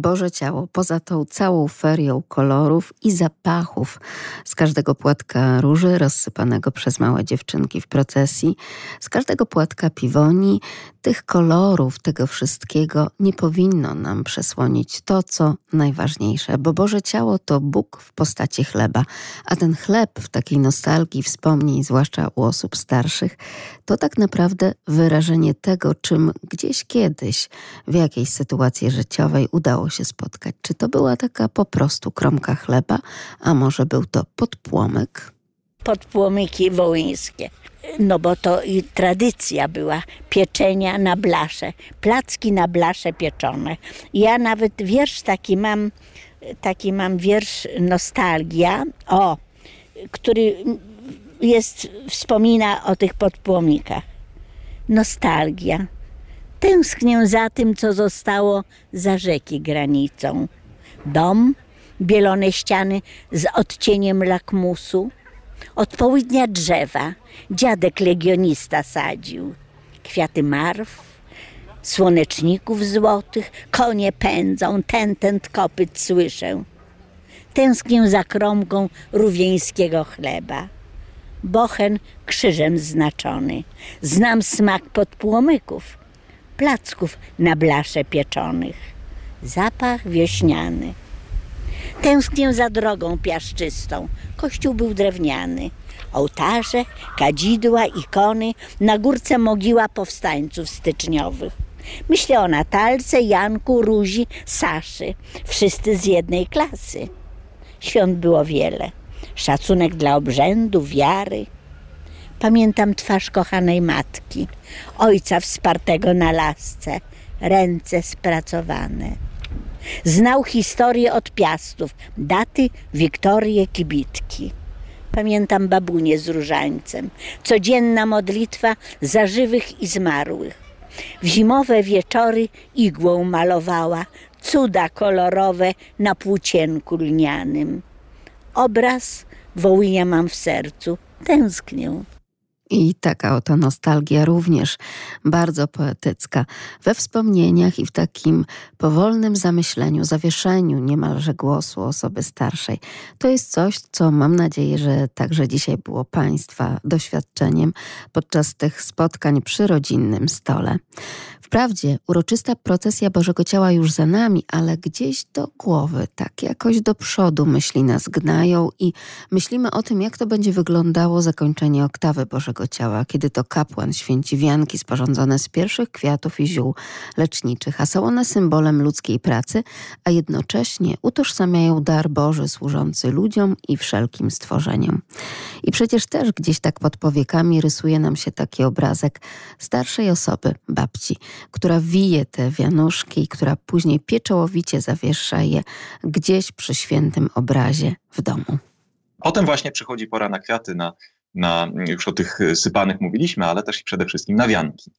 Boże Ciało, poza tą całą ferią kolorów i zapachów z każdego płatka róży rozsypanego przez małe dziewczynki w procesji, z każdego płatka piwoni, tych kolorów, tego wszystkiego nie powinno nam przesłonić to, co najważniejsze, bo Boże Ciało to Bóg w postaci chleba, a ten chleb w takiej nostalgii wspomnień, zwłaszcza u osób starszych, to tak naprawdę wyrażenie tego, czym gdzieś kiedyś, w jakiejś sytuacji życiowej udało się spotkać. Czy to była taka po prostu kromka chleba, a może był to podpłomyk? Podpłomyki wołyńskie. No bo to i tradycja była pieczenia na blasze, placki na blasze pieczone. Ja nawet wiersz taki mam, taki mam wiersz Nostalgia, o, który jest, wspomina o tych podpłomikach. Nostalgia. Tęsknię za tym, co zostało za rzeki granicą. Dom, bielone ściany z odcieniem lakmusu, od południa drzewa dziadek legionista sadził. Kwiaty marw, słoneczników złotych, konie pędzą, ten, ten kopyt słyszę. Tęsknię za kromką rówieńskiego chleba. Bochen krzyżem znaczony. Znam smak podpłomyków, placków na blasze pieczonych. Zapach wiośniany. Tęsknię za drogą piaszczystą. Kościół był drewniany. Ołtarze, kadzidła, ikony, na górce mogiła powstańców styczniowych. Myślę o Natalce, Janku, Ruzi, Saszy. Wszyscy z jednej klasy. Świąt było wiele. Szacunek dla obrzędu, wiary. Pamiętam twarz kochanej matki, ojca wspartego na lasce, ręce spracowane. Znał historię od piastów, daty, Wiktorię, kibitki. Pamiętam babunię z różańcem, codzienna modlitwa za żywych i zmarłych. W zimowe wieczory igłą malowała cuda kolorowe na płócienku lnianym. Obraz Wołynia mam w sercu, tęsknię. I taka oto nostalgia również bardzo poetycka. We wspomnieniach i w takim powolnym zamyśleniu, zawieszeniu niemalże głosu osoby starszej. To jest coś, co mam nadzieję, że także dzisiaj było Państwa doświadczeniem podczas tych spotkań przy rodzinnym stole. Wprawdzie uroczysta procesja Bożego Ciała już za nami, ale gdzieś do głowy, tak jakoś do przodu myśli nas gnają i myślimy o tym, jak to będzie wyglądało zakończenie oktawy Bożego Ciała, kiedy to kapłan święci wianki sporządzone z pierwszych kwiatów i ziół leczniczych, a są one symbolem ludzkiej pracy, a jednocześnie utożsamiają dar Boży służący ludziom i wszelkim stworzeniom. I przecież też gdzieś tak pod powiekami rysuje nam się taki obrazek starszej osoby, babci, która wije te wianuszki, która później pieczołowicie zawiesza je gdzieś przy świętym obrazie w domu. Potem właśnie przychodzi pora na kwiaty, na, na już o tych sypanych mówiliśmy, ale też i przede wszystkim na wianki.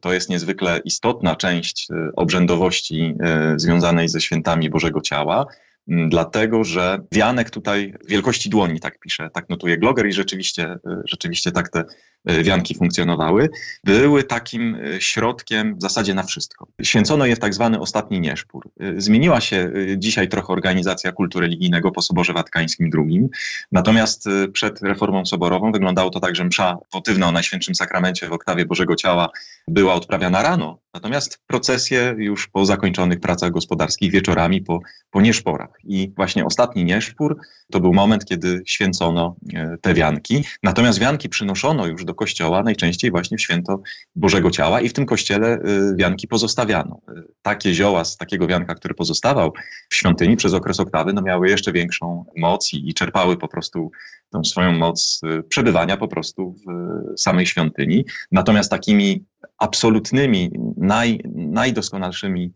To jest niezwykle istotna część e, obrzędowości e, związanej ze świętami Bożego Ciała, dlatego że wianek tutaj wielkości dłoni, tak pisze, tak notuje Gloger i rzeczywiście, e, rzeczywiście tak te wianki funkcjonowały, były takim e, środkiem w zasadzie na wszystko. Święcono je w tak zwany ostatni nieszpór. E, zmieniła się dzisiaj trochę organizacja kultu religijnego po Soborze Watykańskim II, natomiast przed reformą soborową wyglądało to tak, że msza wotywna o Najświętszym Sakramencie w oktawie Bożego Ciała była odprawiana rano, natomiast procesje już po zakończonych pracach gospodarskich wieczorami po, po nieszporach. I właśnie ostatni nieszpór to był moment, kiedy święcono te wianki. Natomiast wianki przynoszono już do kościoła, najczęściej właśnie w święto Bożego Ciała i w tym kościele y, wianki pozostawiano. Y, takie zioła z takiego wianka, który pozostawał w świątyni przez okres oktawy, no miały jeszcze większą moc i, i czerpały po prostu tą swoją moc y, przebywania po prostu w samej świątyni. Natomiast takimi absolutnymi, naj, najdoskonalszymi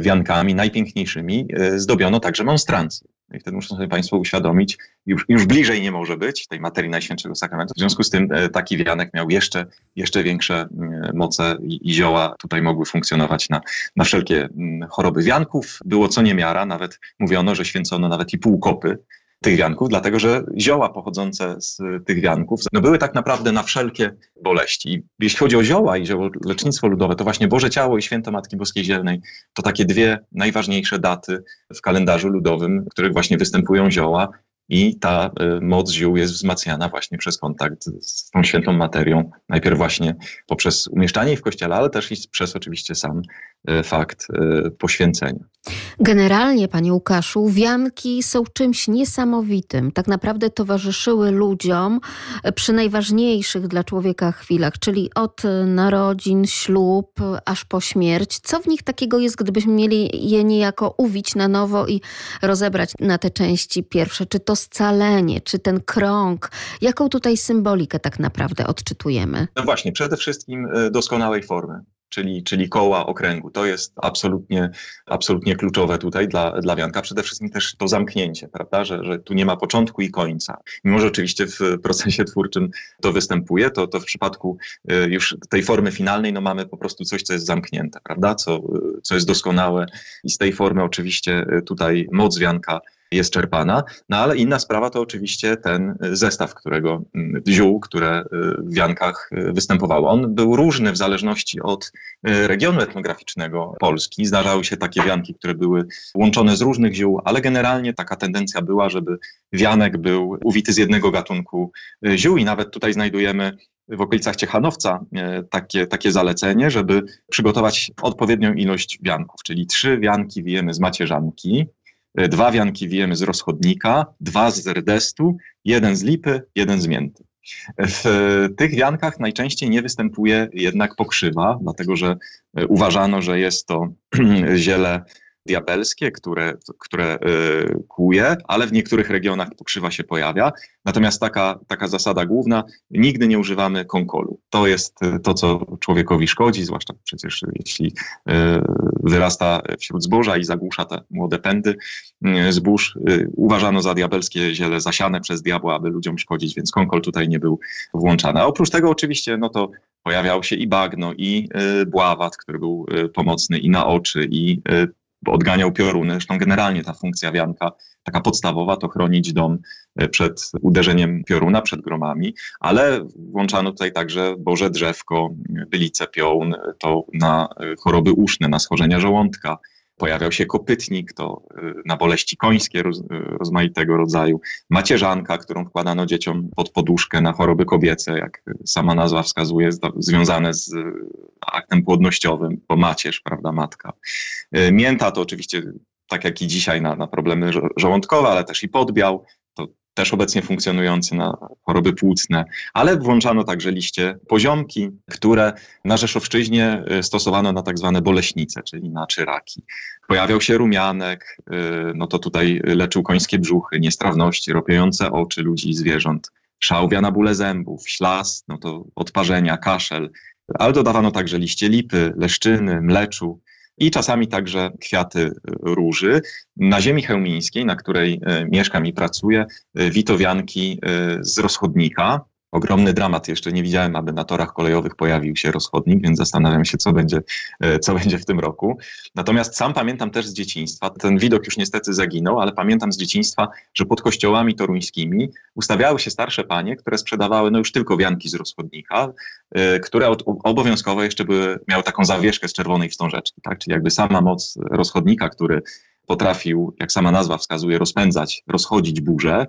wiankami, najpiękniejszymi zdobiono także monstrancje. No I wtedy muszą sobie Państwo uświadomić, już, już bliżej nie może być tej materii Najświętszego Sakramentu. W związku z tym e, taki wianek miał jeszcze, jeszcze większe moce i, i zioła tutaj mogły funkcjonować na, na wszelkie choroby wianków. Było co niemiara, nawet mówiono, że święcono nawet i półkopy tych wianków, dlatego że zioła pochodzące z tych wianków no były tak naprawdę na wszelkie boleści. I jeśli chodzi o zioła i lecznictwo ludowe, to właśnie Boże Ciało i Święto Matki Boskiej Zielnej to takie dwie najważniejsze daty w kalendarzu ludowym, w których właśnie występują zioła i ta y, moc ziół jest wzmacniana właśnie przez kontakt z tą świętą materią. Najpierw właśnie poprzez umieszczanie jej w kościele, ale też i przez oczywiście sam fakt y, poświęcenia. Generalnie, panie Łukaszu, wianki są czymś niesamowitym. Tak naprawdę towarzyszyły ludziom przy najważniejszych dla człowieka chwilach, czyli od narodzin, ślub, aż po śmierć. Co w nich takiego jest, gdybyśmy mieli je niejako uwić na nowo i rozebrać na te części pierwsze? Czy to scalenie, czy ten krąg? Jaką tutaj symbolikę tak naprawdę odczytujemy? No właśnie, przede wszystkim e, doskonałej formy czyli, czyli koła okręgu. To jest absolutnie, absolutnie kluczowe tutaj dla, dla Wianka. Przede wszystkim też to zamknięcie, prawda, że, że tu nie ma początku i końca. Mimo, że oczywiście w procesie twórczym to występuje, to, to w przypadku e, już tej formy finalnej no mamy po prostu coś, co jest zamknięte, prawda, co, co jest doskonałe i z tej formy oczywiście e, tutaj moc Wianka jest czerpana. No ale inna sprawa to oczywiście ten zestaw, którego mm, ziół, które y, w wiankach y, występowały. On był różny w zależności od y, regionu etnograficznego Polski. Zdarzały się takie wianki, które były łączone z różnych ziół, ale generalnie taka tendencja była, żeby wianek był uwity z jednego gatunku ziół i nawet tutaj znajdujemy w okolicach Ciechanowca takie, takie zalecenie, żeby przygotować odpowiednią ilość wianków, czyli trzy wianki wijemy z macierzanki, dwa wianki wiemy z rozchodnika, dwa z rdestu, jeden z lipy, jeden z mięty. W tych wiankach najczęściej nie występuje jednak pokrzywa, dlatego że e, uważano, że jest to ziele diabelskie, które, które y, kłuje, ale w niektórych regionach pokrzywa się pojawia. Natomiast taka, taka zasada główna, nigdy nie używamy konkolu. To jest y, to, co człowiekowi szkodzi, zwłaszcza przecież jeśli y, wyrasta wśród zboża i zagłusza te młode pędy zbóż. Uważano za diabelskie ziele zasiane przez diabła, aby ludziom szkodzić, więc konkol tutaj nie był włączany. A oprócz tego oczywiście, no to pojawiał się i bagno, i bławat, który był pomocny i na oczy, i odganiał pioruny. Zresztą generalnie ta funkcja wianka, taka podstawowa, to chronić dom e, przed uderzeniem pioruna, przed gromami, ale włączano tutaj także Boże Drzewko, bylice piołun, to na e, choroby uszne, na schorzenia żołądka, pojawiał się kopytnik, to y, na boleści końskie roz, y, rozmaitego rodzaju, macierzanka, którą wkładano dzieciom pod poduszkę na choroby kobiece, jak sama nazwa wskazuje, związane z y, aktem płodnościowym, bo macierz, prawda, matka. Mięta to oczywiście tak jak i dzisiaj na, na problemy żołądkowe, ale też i podbiał, też obecnie funkcjonujący na choroby płucne, ale włączano także liście poziomki, które na Rzeszowszczyźnie y, stosowano na tak zwane boleśnice, czyli na czyraki. Pojawiał się rumianek, y, no to tutaj leczył końskie brzuchy, niestrawności, ropiejące oczy ludzi i zwierząt, szałwia na bóle zębów, ślas, no to odparzenia, kaszel, ale dodawano także liście lipy, leszczyny, mleczu, i czasami także kwiaty róży. Na ziemi chełmińskiej, na której e, mieszkam i pracuję, e, witowianki z rozchodnika, ogromny dramat. Jeszcze nie widziałem, aby na torach kolejowych pojawił się rozchodnik, więc zastanawiam się, co będzie, e, co będzie w tym roku. Natomiast sam pamiętam też z dzieciństwa, ten widok już niestety zaginął, ale pamiętam z dzieciństwa, że pod kościołami toruńskimi ustawiały się starsze panie, które sprzedawały no już tylko wianki z rozchodnika, e, które obowiązkowo jeszcze były, miały taką zawieszkę z czerwonej wstążeczki, tak? czyli jakby sama moc rozchodnika, który potrafił, jak sama nazwa wskazuje, rozpędzać, rozchodzić burzę,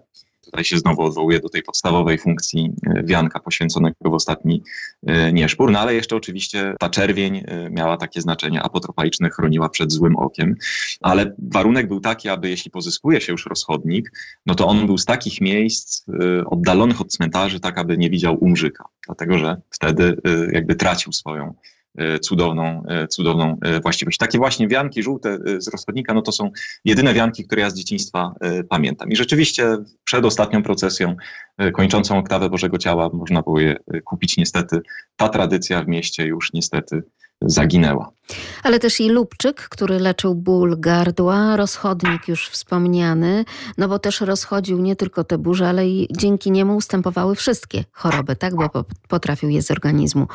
Tutaj się znowu odwołuje do tej podstawowej funkcji e, wianka poświęconego w ostatni e, nieszpór, no ale jeszcze oczywiście ta czerwień e, miała takie znaczenie apotropaiczne, chroniła przed złym okiem, ale warunek był taki, aby jeśli pozyskuje się już rozchodnik, no to on był z takich miejsc oddalonych od cmentarzy, tak aby nie widział umrzyka, dlatego że wtedy jakby tracił swoją cudowną, e, cudowną e, właściwość. Takie właśnie wianki żółte z rozchodnika, no to są jedyne wianki, które ja z dzieciństwa pamiętam. I rzeczywiście przed ostatnią procesją kończącą oktawę Bożego Ciała można było je kupić. Niestety ta tradycja w mieście już niestety zaginęła. Ale też i lubczyk, który leczył ból gardła, rozchodnik już wspomniany, no bo też rozchodził nie tylko te burze, ale i dzięki niemu ustępowały wszystkie choroby, tak? Bo potrafił je z organizmu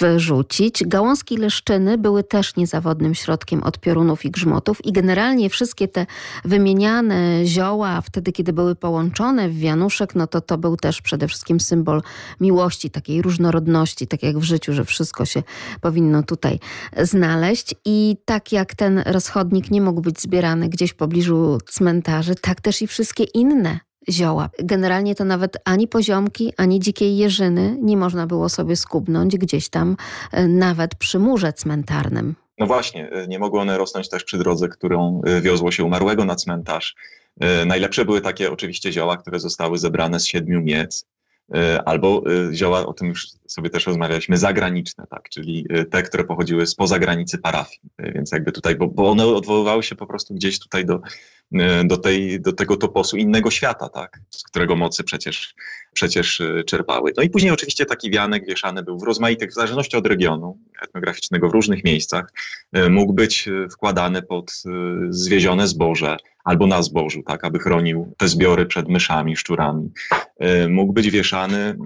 wyrzucić. Gałązki leszczyny były też niezawodnym środkiem od piorunów i grzmotów i generalnie wszystkie te wymieniane zioła, wtedy kiedy były połączone w wianuszek, no to to był też przede wszystkim symbol miłości, takiej różnorodności, tak jak w życiu, że wszystko się powinno tutaj znaleźć. I tak jak ten rozchodnik nie mógł być zbierany gdzieś w pobliżu cmentarzy, tak też i wszystkie inne zioła. Generalnie to nawet ani poziomki, ani dzikiej jeżyny nie można było sobie skubnąć gdzieś tam, e, nawet przy murze cmentarnym. No właśnie, e, nie mogły one rosnąć też przy drodze, którą e, wiozło się umarłego na cmentarz. Najlepsze były takie oczywiście zioła, które zostały zebrane z siedmiu miec, albo zioła, o tym już sobie też rozmawialiśmy, zagraniczne, tak, czyli te, które pochodziły spoza granicy parafii. Więc jakby tutaj, bo, bo one odwoływały się po prostu gdzieś tutaj do, E, do, tej, do tego toposu innego świata, tak? z którego mocy przecież, przecież e, czerpały. No i później oczywiście taki wianek wieszany był w rozmaitych, w zależności od regionu etnograficznego, w różnych miejscach, e, mógł być wkładany pod zwiezione zboże albo na zbożu, tak, aby chronił te zbiory przed myszami, szczurami. Mógł być wieszany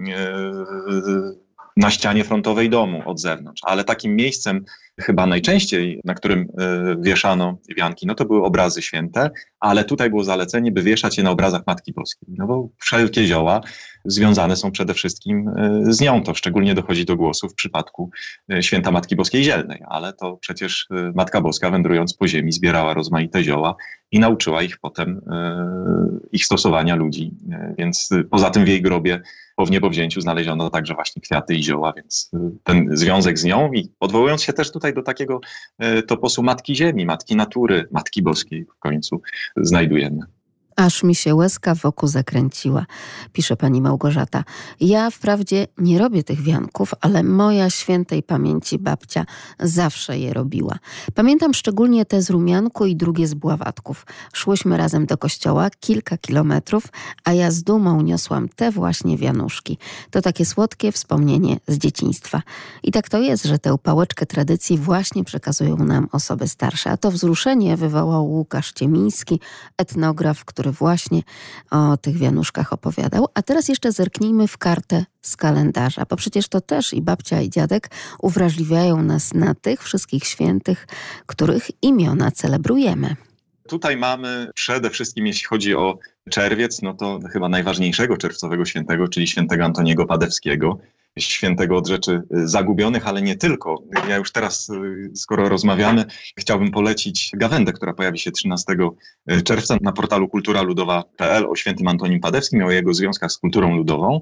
na ścianie frontowej domu od zewnątrz, ale takim miejscem chyba najczęściej, na którym e, wieszano wianki, no to były obrazy święte, ale tutaj było zalecenie, by wieszać je na obrazach Matki Boskiej, no bo wszelkie zioła związane są przede wszystkim e, z nią. To szczególnie dochodzi do głosu w przypadku e, święta Matki Boskiej Zielnej, ale to przecież Matka Boska wędrując po ziemi zbierała rozmaite zioła i nauczyła ich potem ich stosowania ludzi. Więc poza tym w jej grobie po wniebowzięciu znaleziono także właśnie kwiaty i zioła, więc ten związek z nią i odwołując się też tutaj tutaj do takiego e, toposu Matki Ziemi, Matki Natury, Matki Boskiej w końcu znajdujemy. Aż mi się łezka wokół zakręciła, pisze pani Małgorzata. Ja wprawdzie nie robię tych wianków, ale moja świętej pamięci babcia zawsze je robiła. Pamiętam szczególnie te z rumianku i drugie z bławatków. Szłyśmy razem do kościoła kilka kilometrów, a ja z dumą niosłam te właśnie wianuszki. To takie słodkie wspomnienie z dzieciństwa. I tak to jest, że tę pałeczkę tradycji właśnie przekazują nam osoby starsze. A to wzruszenie wywołał Łukasz Ciemiński, etnograf, który który właśnie o tych wianuszkach opowiadał. A teraz jeszcze zerknijmy w kartę z kalendarza, bo przecież to też i babcia i dziadek uwrażliwiają nas na tych wszystkich świętych, których imiona celebrujemy. Tutaj mamy przede wszystkim, jeśli chodzi o czerwiec, no to chyba najważniejszego czerwcowego świętego, czyli świętego Antoniego Padewskiego świętego od rzeczy y, zagubionych, ale nie tylko. Ja już teraz, y, skoro rozmawiamy, chciałbym polecić gawędę, która pojawi się 13 y, czerwca na portalu kulturaludowa.pl o świętym Antonim Padewskim, o jego związkach z kulturą ludową.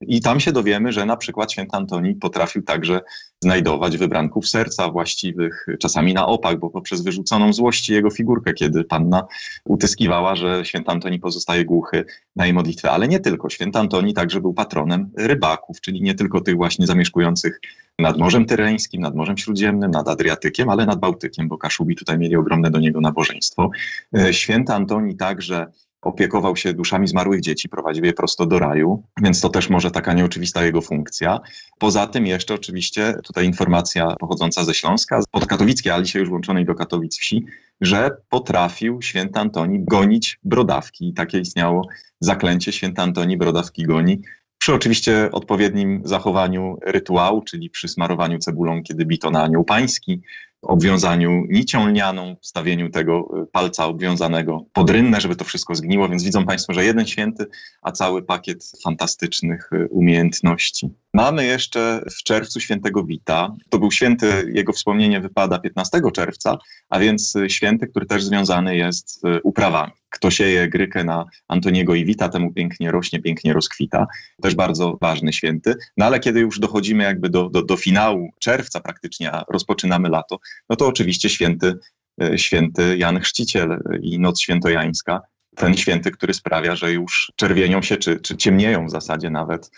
I tam się dowiemy, że na przykład święty Antoni potrafił także znajdować wybranków serca właściwych, czasami na opak, bo poprzez wyrzuconą złości jego figurkę, kiedy panna utyskiwała, że święty Antoni pozostaje głuchy na jej modlitwę. Ale nie tylko. Święty Antoni także był patronem rybaków, czyli nie tylko tych właśnie zamieszkujących nad Morzem Tyreńskim, nad Morzem Śródziemnym, nad Adriatykiem, ale nad Bałtykiem, bo Kaszubi tutaj mieli ogromne do niego nabożeństwo. E, święty Antoni także opiekował się duszami zmarłych dzieci, prowadził je prosto do raju, więc to też może taka nieoczywista jego funkcja. Poza tym jeszcze oczywiście tutaj informacja pochodząca ze Śląska, podkatowickiej, ale dzisiaj już włączonej do Katowic wsi, że potrafił święty Antoni gonić brodawki. I takie istniało zaklęcie święty Antoni brodawki goni. Przy oczywiście odpowiednim zachowaniu rytuału, czyli przy smarowaniu cebulą, kiedy bito na anioł pański, obwiązaniu nicią lnianą, wstawieniu tego y, palca obwiązanego pod rynnę, żeby to wszystko zgniło, więc widzą Państwo, że jeden święty, a cały pakiet fantastycznych y, umiejętności. Mamy jeszcze w czerwcu świętego Wita. To był święty, jego wspomnienie wypada 15 czerwca, a więc święty, który też związany jest z uprawami. Kto sieje grykę na Antoniego i Wita, temu pięknie rośnie, pięknie rozkwita. Też bardzo ważny święty. No ale kiedy już dochodzimy jakby do, do, do finału czerwca praktycznie, a rozpoczynamy lato, no to oczywiście święty, e, święty Jan Chrzciciel i Noc Świętojańska. Ten święty, który sprawia, że już czerwienią się, czy, czy ciemnieją w zasadzie nawet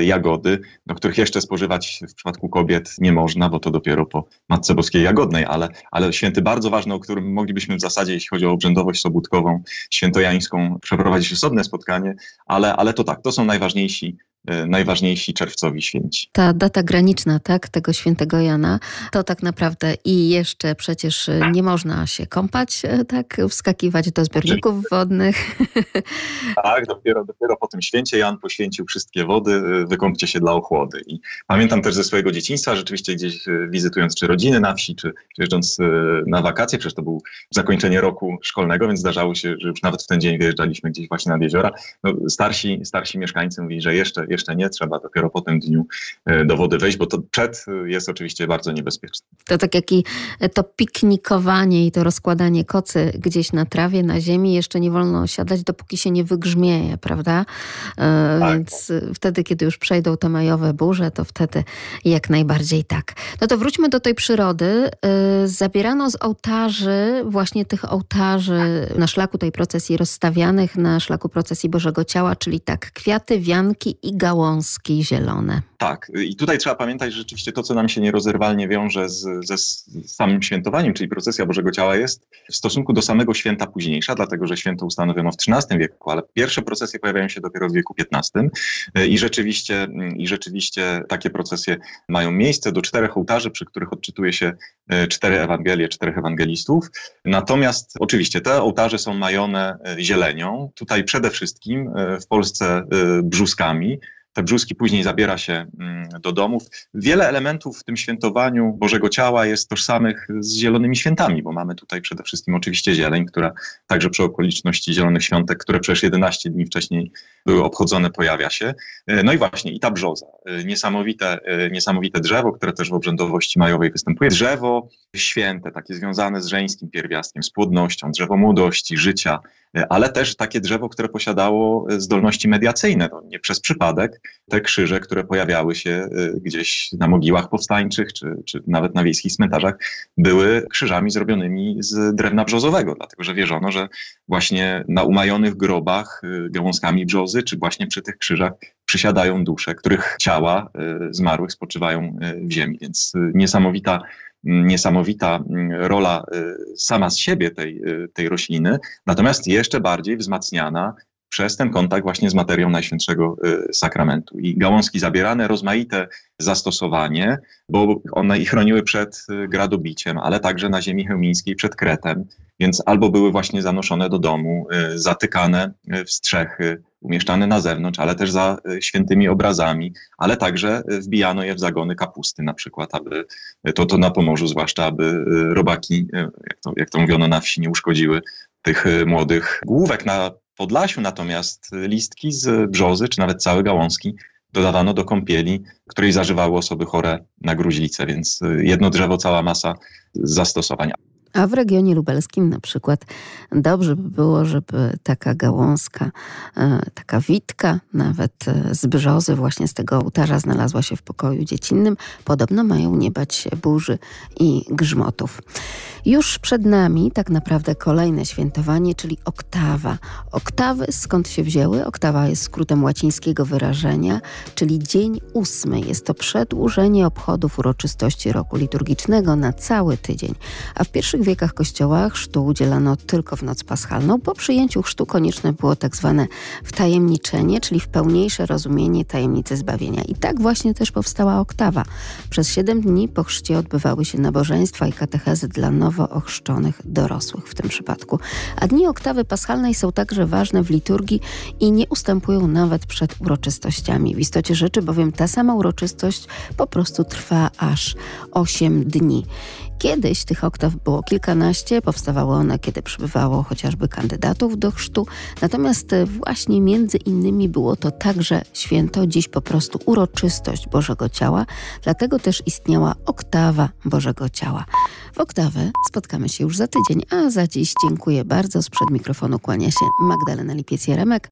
jagody, do których jeszcze spożywać w przypadku kobiet nie można, bo to dopiero po Matce Boskiej Jagodnej, ale, ale święty bardzo ważny, o którym moglibyśmy w zasadzie, jeśli chodzi o obrzędowość sobótkową, świętojańską, przeprowadzić osobne spotkanie, ale, ale to tak, to są najważniejsi najważniejsi czerwcowi święci. Ta data graniczna, tak, tego świętego Jana, to tak naprawdę i jeszcze przecież nie można się kąpać, tak, wskakiwać do zbiorników wodnych. Tak, dopiero, dopiero po tym święcie Jan poświęcił wszystkie wody, wykąpcie się dla ochłody. I pamiętam też ze swojego dzieciństwa, rzeczywiście gdzieś wizytując czy rodziny na wsi, czy jeżdżąc na wakacje, przecież to był zakończenie roku szkolnego, więc zdarzało się, że już nawet w ten dzień wyjeżdżaliśmy gdzieś właśnie nad jeziora. No, starsi, starsi mieszkańcy mówili, że jeszcze, jeszcze nie trzeba, dopiero po tym dniu e, do wody wejść, bo to przed jest oczywiście bardzo niebezpieczne. To tak jak i to piknikowanie i to rozkładanie kocy gdzieś na trawie, na ziemi, jeszcze nie wolno siadać, dopóki się nie wygrzmieje, prawda? E, tak. Więc wtedy, kiedy już przejdą te majowe burze, to wtedy jak najbardziej tak. No to wróćmy do tej przyrody. E, zabierano z ołtarzy, właśnie tych ołtarzy na szlaku tej procesji rozstawianych, na szlaku procesji Bożego Ciała, czyli tak kwiaty, wianki i gałązki zielone. Tak, i tutaj trzeba pamiętać, że rzeczywiście to, co nam się nierozerwalnie wiąże z, ze samym świętowaniem, czyli procesja Bożego Ciała, jest w stosunku do samego święta późniejsza, dlatego że święto ustanowiono w XIII wieku, ale pierwsze procesje pojawiają się dopiero w wieku XV i rzeczywiście, i rzeczywiście takie procesje mają miejsce do czterech ołtarzy, przy których odczytuje się e, cztery Ewangelie, czterech ewangelistów. Natomiast oczywiście te ołtarze są majone e, zielenią, tutaj przede wszystkim e, w Polsce brzuskami, te brzuski później zabiera się mm, do domów. Wiele elementów w tym świętowaniu Bożego Ciała jest tożsamych z zielonymi świętami, bo mamy tutaj przede wszystkim oczywiście zieleń, która także przy okoliczności Zielonych Świątek, które przecież 11 dni wcześniej były obchodzone, pojawia się. E, no i właśnie i ta brzoza, e, niesamowite, e, niesamowite drzewo, które też w obrzędowości majowej występuje. Drzewo święte, takie związane z żeńskim pierwiastkiem, z płodnością, drzewo młodości, życia, ale też takie drzewo, które posiadało zdolności mediacyjne. To nie przez przypadek te krzyże, które pojawiały się y, gdzieś na mogiłach powstańczych, czy, czy nawet na wiejskich cmentarzach, były krzyżami zrobionymi z drewna brzozowego, dlatego że wierzono, że właśnie na umajonych grobach y, gałązkami brzozy, czy właśnie przy tych krzyżach przysiadają dusze, których ciała y, zmarłych spoczywają w ziemi. Więc niesamowita niesamowita rola sama z siebie tej, tej rośliny, natomiast jeszcze bardziej wzmacniana przez ten kontakt właśnie z materią Najświętszego y, Sakramentu. I gałązki zabierane, rozmaite zastosowanie, bo one ich chroniły przed y, gradobiciem, ale także na ziemi chełmińskiej przed Kretem, więc albo były właśnie zanoszone do domu, y, zatykane w strzechy, umieszczane na zewnątrz, ale też za świętymi obrazami, ale także wbijano je w zagony kapusty na przykład, aby to, to na Pomorzu zwłaszcza, aby robaki, jak to, jak to mówiono na wsi, nie uszkodziły tych młodych główek na Podlasiu natomiast listki z brzozy, czy nawet całe gałązki dodawano do kąpieli, której zażywały osoby chore na gruźlicę, więc jedno drzewo, cała masa zastosowań. A w regionie lubelskim na przykład dobrze by było, żeby taka gałązka, e, taka witka, nawet e, z brzozy właśnie z tego ołtarza znalazła się w pokoju dziecinnym. Podobno mają nie bać się burzy i grzmotów. Już przed nami tak naprawdę kolejne świętowanie, czyli oktawa. Oktawy skąd się wzięły? Oktawa jest skrótem łacińskiego wyrażenia, czyli dzień ósmy. Jest to przedłużenie obchodów uroczystości roku liturgicznego na cały tydzień. A w pierwszych wiekach kościoła chrztu udzielano tylko w noc paschalną. Po przyjęciu chrztu konieczne było tak zwane wtajemniczenie, czyli w pełniejsze rozumienie tajemnicy zbawienia. I tak właśnie też powstała oktawa. Przez siedem dni po chrzcie odbywały się nabożeństwa i katechezy dla nowo ochrzczonych dorosłych w tym przypadku. A dni oktawy paschalnej są także ważne w liturgii i nie ustępują nawet przed uroczystościami. W istocie rzeczy bowiem ta sama uroczystość po prostu trwa aż 8 dni. Kiedyś tych oktaw było kilkanaście, powstawały one, kiedy przybywało chociażby kandydatów do chrztu, natomiast właśnie między innymi było to także święto, dziś po prostu uroczystość Bożego Ciała, dlatego też istniała oktawa Bożego Ciała. W oktawę spotkamy się już za tydzień, a za dziś dziękuję bardzo. Sprzed mikrofonu kłania się Magdalena Lipiec-Jaremek.